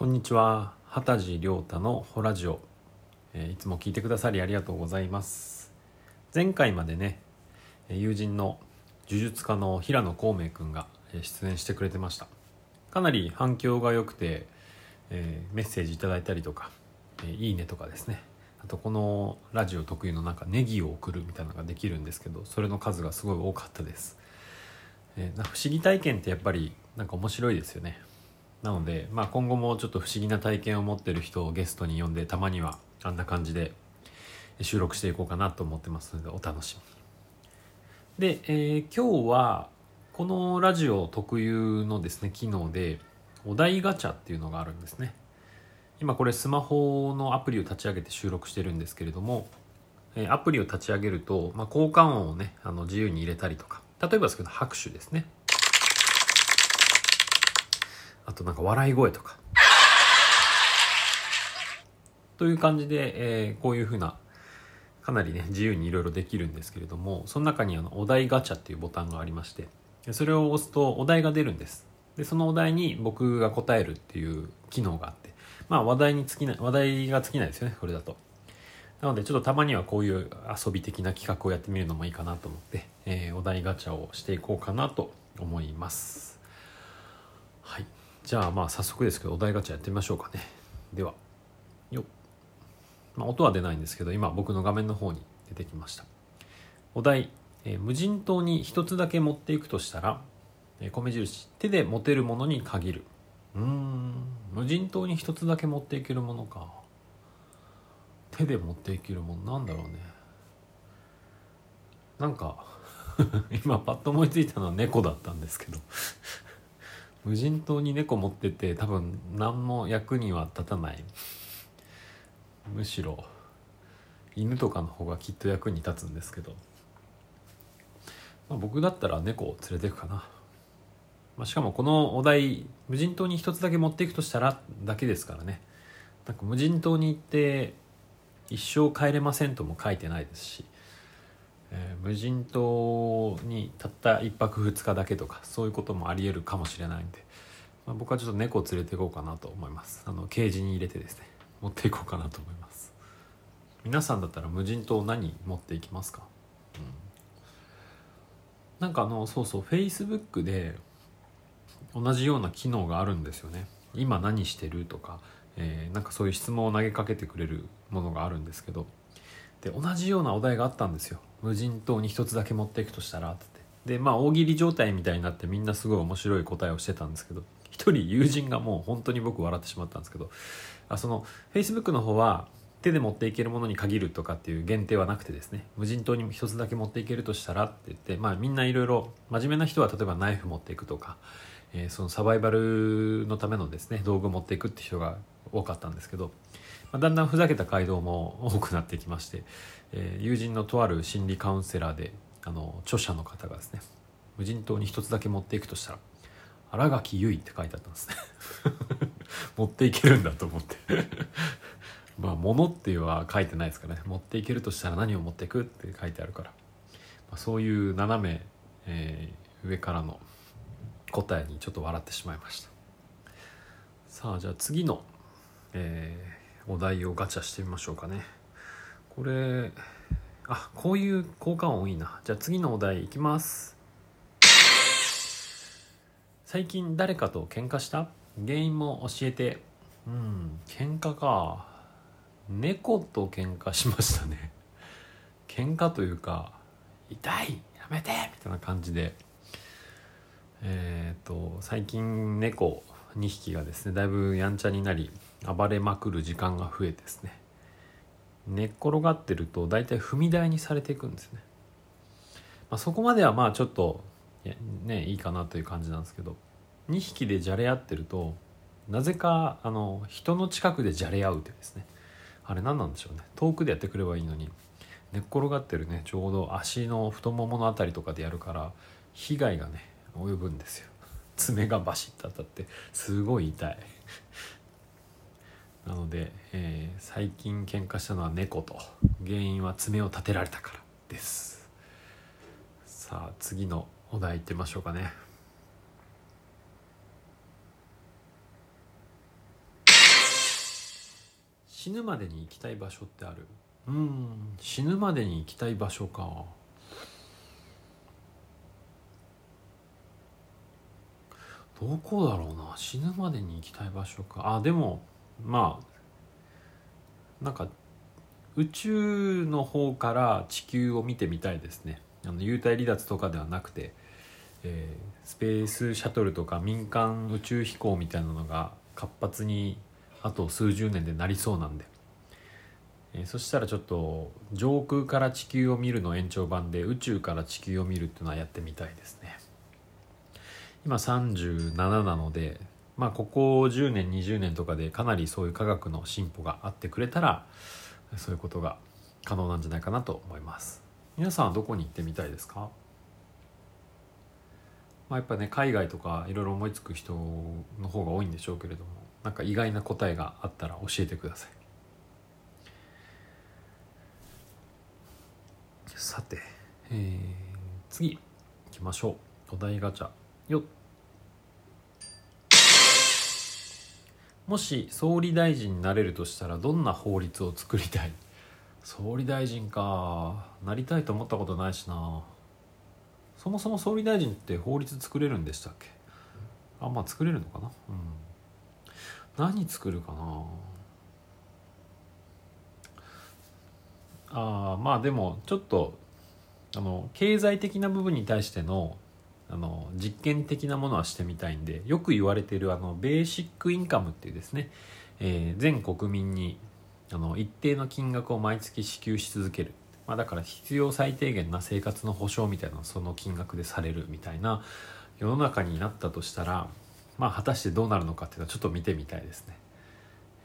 こんにちは。畑地亮太のホラジオ、えーいつも聞いてくださりありがとうございます。前回までね友人の呪術家の平野孔明くんが出演してくれてました。かなり反響が良くて、えーメッセージいただいたりとか、えーいいねとかですね。あとこのラジオ特有のなんかネギを送るみたいなのができるんですけどそれの数がすごい多かったです、えー不思議体験ってやっぱりなんか面白いですよね。なので、まあ、今後もちょっと不思議な体験を持ってる人をゲストに呼んでたまにはあんな感じで収録していこうかなと思ってますのでお楽しみで、えー今日はこのラジオ特有のですね機能でお題ガチャっていうのがあるんですね。今これスマホのアプリを立ち上げて収録してるんですけれどもアプリを立ち上げると、まあ、効果音をねあの自由に入れたりとか例えばですけど拍手ですね。あとなんか笑い声とか。という感じで、えーこういうふうなかなりね自由にいろいろできるんですけれどもその中にあのお題ガチャっていうボタンがありましてそれを押すとお題が出るんです。でそのお題に僕が答えるっていう機能があってまあ話題に尽きない話題が尽きないですよねこれだと。なのでちょっとたまにはこういう遊び的な企画をやってみるのもいいかなと思って、えーお題ガチャをしていこうかなと思います。はい。じゃあまあ早速ですけどお題ガチャやってみましょうかね。では。よっ、まあ、音は出ないんですけど今僕の画面の方に出てきました。お題、えー無人島に一つだけ持っていくとしたら、えー米印手で持てるものに限る。うん。無人島に一つだけ持っていけるものか。手で持っていけるもの。なんだろうね。なんか 今パッと思いついたのは猫だったんですけど。無人島に猫持ってて多分何も役には立たない。むしろ犬とかの方がきっと役に立つんですけど、まあ、僕だったら猫を連れていくかな、まあ、しかもこのお題無人島に一つだけ持っていくとしたらだけですからね。なんか無人島に行って一生帰れませんとも書いてないですし、えー無人島にたった1泊2日だけとかそういうこともありえるかもしれないんで、まあ、僕はちょっと猫を連れていこうかなと思います。あのケージに入れてですね持っていこうかなと思います。皆さんだったら無人島何持っていきますか、うん、なんかあのそうそう Facebook で同じような機能があるんですよね。今何してるとか、えーなんかそういう質問を投げかけてくれるものがあるんですけどで同じようなお題があったんですよ。無人島に一つだけ持っていくとしたらって。でまあ大喜利状態みたいになってみんなすごい面白い答えをしてたんですけど一人友人がもう本当に僕笑ってしまったんですけどあその Facebook の方は手で持っていけるものに限るとかっていう限定はなくてですね無人島に一つだけ持っていけるとしたらって言ってまあみんないろいろ真面目な人は例えばナイフ持っていくとか、えーそのサバイバルのためのですね道具持っていくって人が多かったんですけど、まあ、だんだんふざけた回答も 多くなってきまして、えー友人のとある心理カウンセラーであの著者の方がですね無人島に一つだけ持っていくとしたら「新垣結衣」って書いてあったんですね。持っていけるんだと思って。まあ物っていうのは書いてないですからね。持っていけるとしたら何を持っていくって書いてあるから、まあ、そういう斜め、えー上からの答えにちょっと笑ってしまいました。さあじゃあ次の、えーお題をガチャしてみましょうかね。これあこういう効果音多いな。じゃあ次のお題いきます。最近誰かと喧嘩した？原因も教えて。うん喧嘩か。猫と喧嘩しましたね。喧嘩というか痛いやめて！みたいな感じで。えっ、と最近猫2匹がですねだいぶやんちゃになり暴れまくる時間が増えですね。寝っ転がってると大体踏み台にされていくんですね、まあ、そこまではまあちょっとねいいかなという感じなんですけど2匹でじゃれ合ってるとなぜかあの人の近くでじゃれ合うってですね。あれ何なんでしょうね。遠くでやってくればいいのに寝っ転がってるねちょうど足の太もものあたりとかでやるから被害がね及ぶんですよ。爪がバシッと当たってすごい痛い。なので、えー最近喧嘩したのは猫と原因は爪を立てられたからです。さあ次のお題いってみましょうかね。死ぬまでに行きたい場所ってある？うん死ぬまでに行きたい場所か。どこだろうな。死ぬまでに行きたい場所か。あでもまあなんか宇宙の方から地球を見てみたいですね。あの幽体離脱とかではなくて、えー、スペースシャトルとか民間宇宙飛行みたいなのが活発にあと数十年でなりそうなんで、えー、そしたらちょっと上空から地球を見るの延長版で宇宙から地球を見るっていうのはやってみたいですね。今37なのでまあここ10年20年とかでかなりそういう科学の進歩があってくれたらそういうことが可能なんじゃないかなと思います。皆さんはどこに行ってみたいですか？まあ、やっぱね海外とかいろいろ思いつく人の方が多いんでしょうけれどもなんか意外な答えがあったら教えてください。さて、えー、次行きましょう。お題ガチャ。よっ。もし総理大臣になれるとしたらどんな法律を作りたい？総理大臣か。なりたいと思ったことないしな。そもそも総理大臣って法律作れるんでしたっけ？あまあ作れるのかな？うん。何作るかな？あまあでもちょっとあの経済的な部分に対してのあの実験的なものはしてみたいんでよく言われているあのベーシックインカムっていうですね、えー、全国民にあの一定の金額を毎月支給し続ける、まあ、だから必要最低限な生活の保障みたいなその金額でされるみたいな世の中になったとしたら、まあ、果たしてどうなるのかっていうのはちょっと見てみたいですね。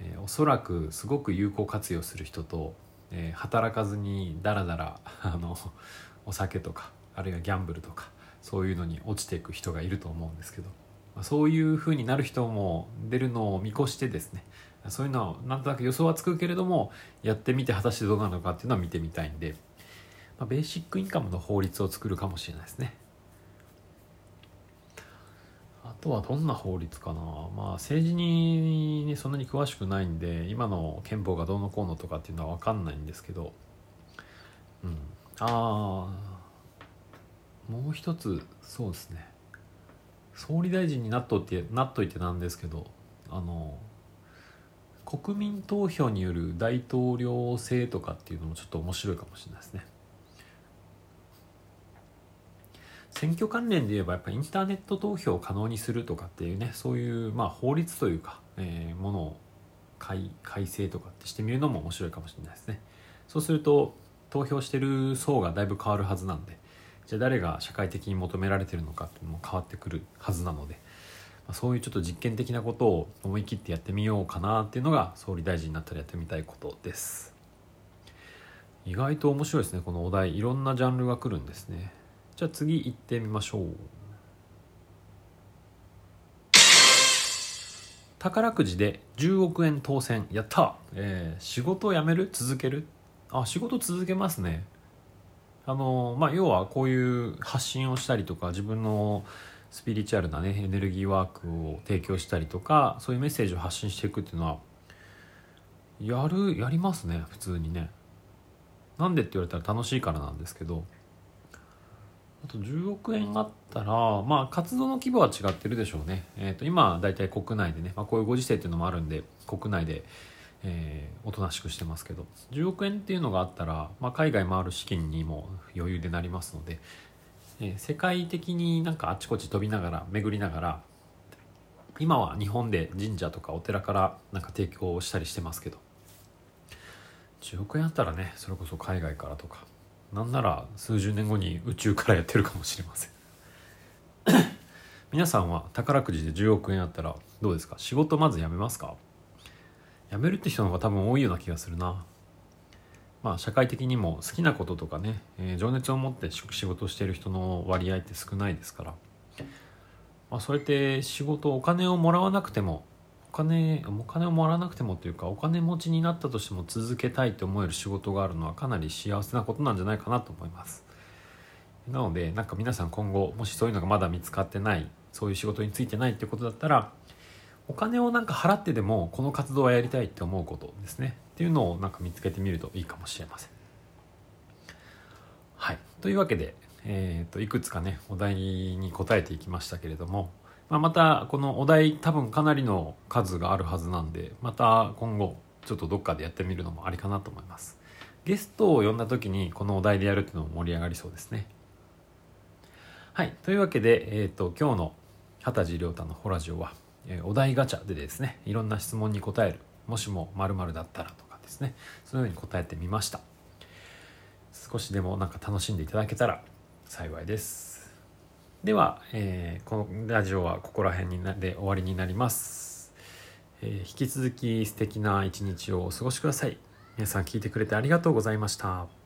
えー、おそらくすごく有効活用する人と、えー、働かずにダラダラあのお酒とかあるいはギャンブルとかそういうのに落ちていく人がいると思うんですけど、まあ、そういうふうになる人も出るのを見越してですねそういうのはなんとなく予想はつくけれどもやってみて果たしてどうなのかっていうのは見てみたいんで、まあ、ベーシックインカムの法律を作るかもしれないですね。あとはどんな法律かな？まあ政治に、ね、そんなに詳しくないんで今の憲法がどうのこうのとかっていうのは分かんないんですけどうんああもう一つそうですね。総理大臣になっとってなっといてなんですけどあの国民投票による大統領制とかっていうのもちょっと面白いかもしれないですね。選挙関連で言えばやっぱインターネット投票を可能にするとかっていうねそういうまあ法律というか、えー、ものを改改正とかってしてみるのも面白いかもしれないですね。そうすると投票してる層がだいぶ変わるはずなんでじゃあ誰が社会的に求められてるのかっていうのも変わってくるはずなので、まあ、そういうちょっと実験的なことを思い切ってやってみようかなっていうのが総理大臣になったらやってみたいことです。意外と面白いですねこのお題。いろんなジャンルが来るんですね。じゃあ次行ってみましょう。宝くじで10億円当選。やった、えー、仕事を辞める？続ける？あ仕事続けますね。あのまあ、要はこういう発信をしたりとか自分のスピリチュアルな、ね、エネルギーワークを提供したりとかそういうメッセージを発信していくっていうのはやるやりますね普通にね。なんでって言われたら楽しいからなんですけどあと10億円あったらまあ活動の規模は違ってるでしょうね。えー、と今大体国内でね、まあ、こういうご時世っていうのもあるんで国内でえー、おとなしくしてますけど10億円っていうのがあったら、まあ、海外回る資金にも余裕でなりますので、えー、世界的になんかあちこち飛びながら巡りながら今は日本で神社とかお寺からなんか提供をしたりしてますけど10億円あったらねそれこそ海外からとかなんなら数十年後に宇宙からやってるかもしれません。皆さんは宝くじで10億円あったらどうですか？仕事まず辞めますか？辞めるって人の方が多分多いような気がするな。まあ社会的にも好きなこととかね、えー、情熱を持って仕事してる人の割合って少ないですから、まあ、それって仕事お金をもらわなくてもお金お金をもらわなくてもというかお金持ちになったとしても続けたいと思える仕事があるのはかなり幸せなことなんじゃないかなと思います。なのでなんか皆さん今後もしそういうのがまだ見つかってないそういう仕事についてないってことだったらお金をなんか払ってでもこの活動はやりたいって思うことですねっていうのをなんか見つけてみるといいかもしれません。はいというわけで、えーと、いくつかねお題に答えていきましたけれども、まあ、またこのお題多分かなりの数があるはずなんでまた今後ちょっとどっかでやってみるのもありかなと思います。ゲストを呼んだ時にこのお題でやるっていうのも盛り上がりそうですね。はい。というわけで、えっ、ー、と、今日の畑地亮太のホラジオは、え、お題ガチャでですね、いろんな質問に答える。もしも〇〇だったらとかですね、そのように答えてみました。少しでもなんか楽しんでいただけたら幸いです。では、えー、このラジオはここら辺になで終わりになります。えー、引き続き素敵な一日をお過ごしください。皆さん聞いてくれてありがとうございました。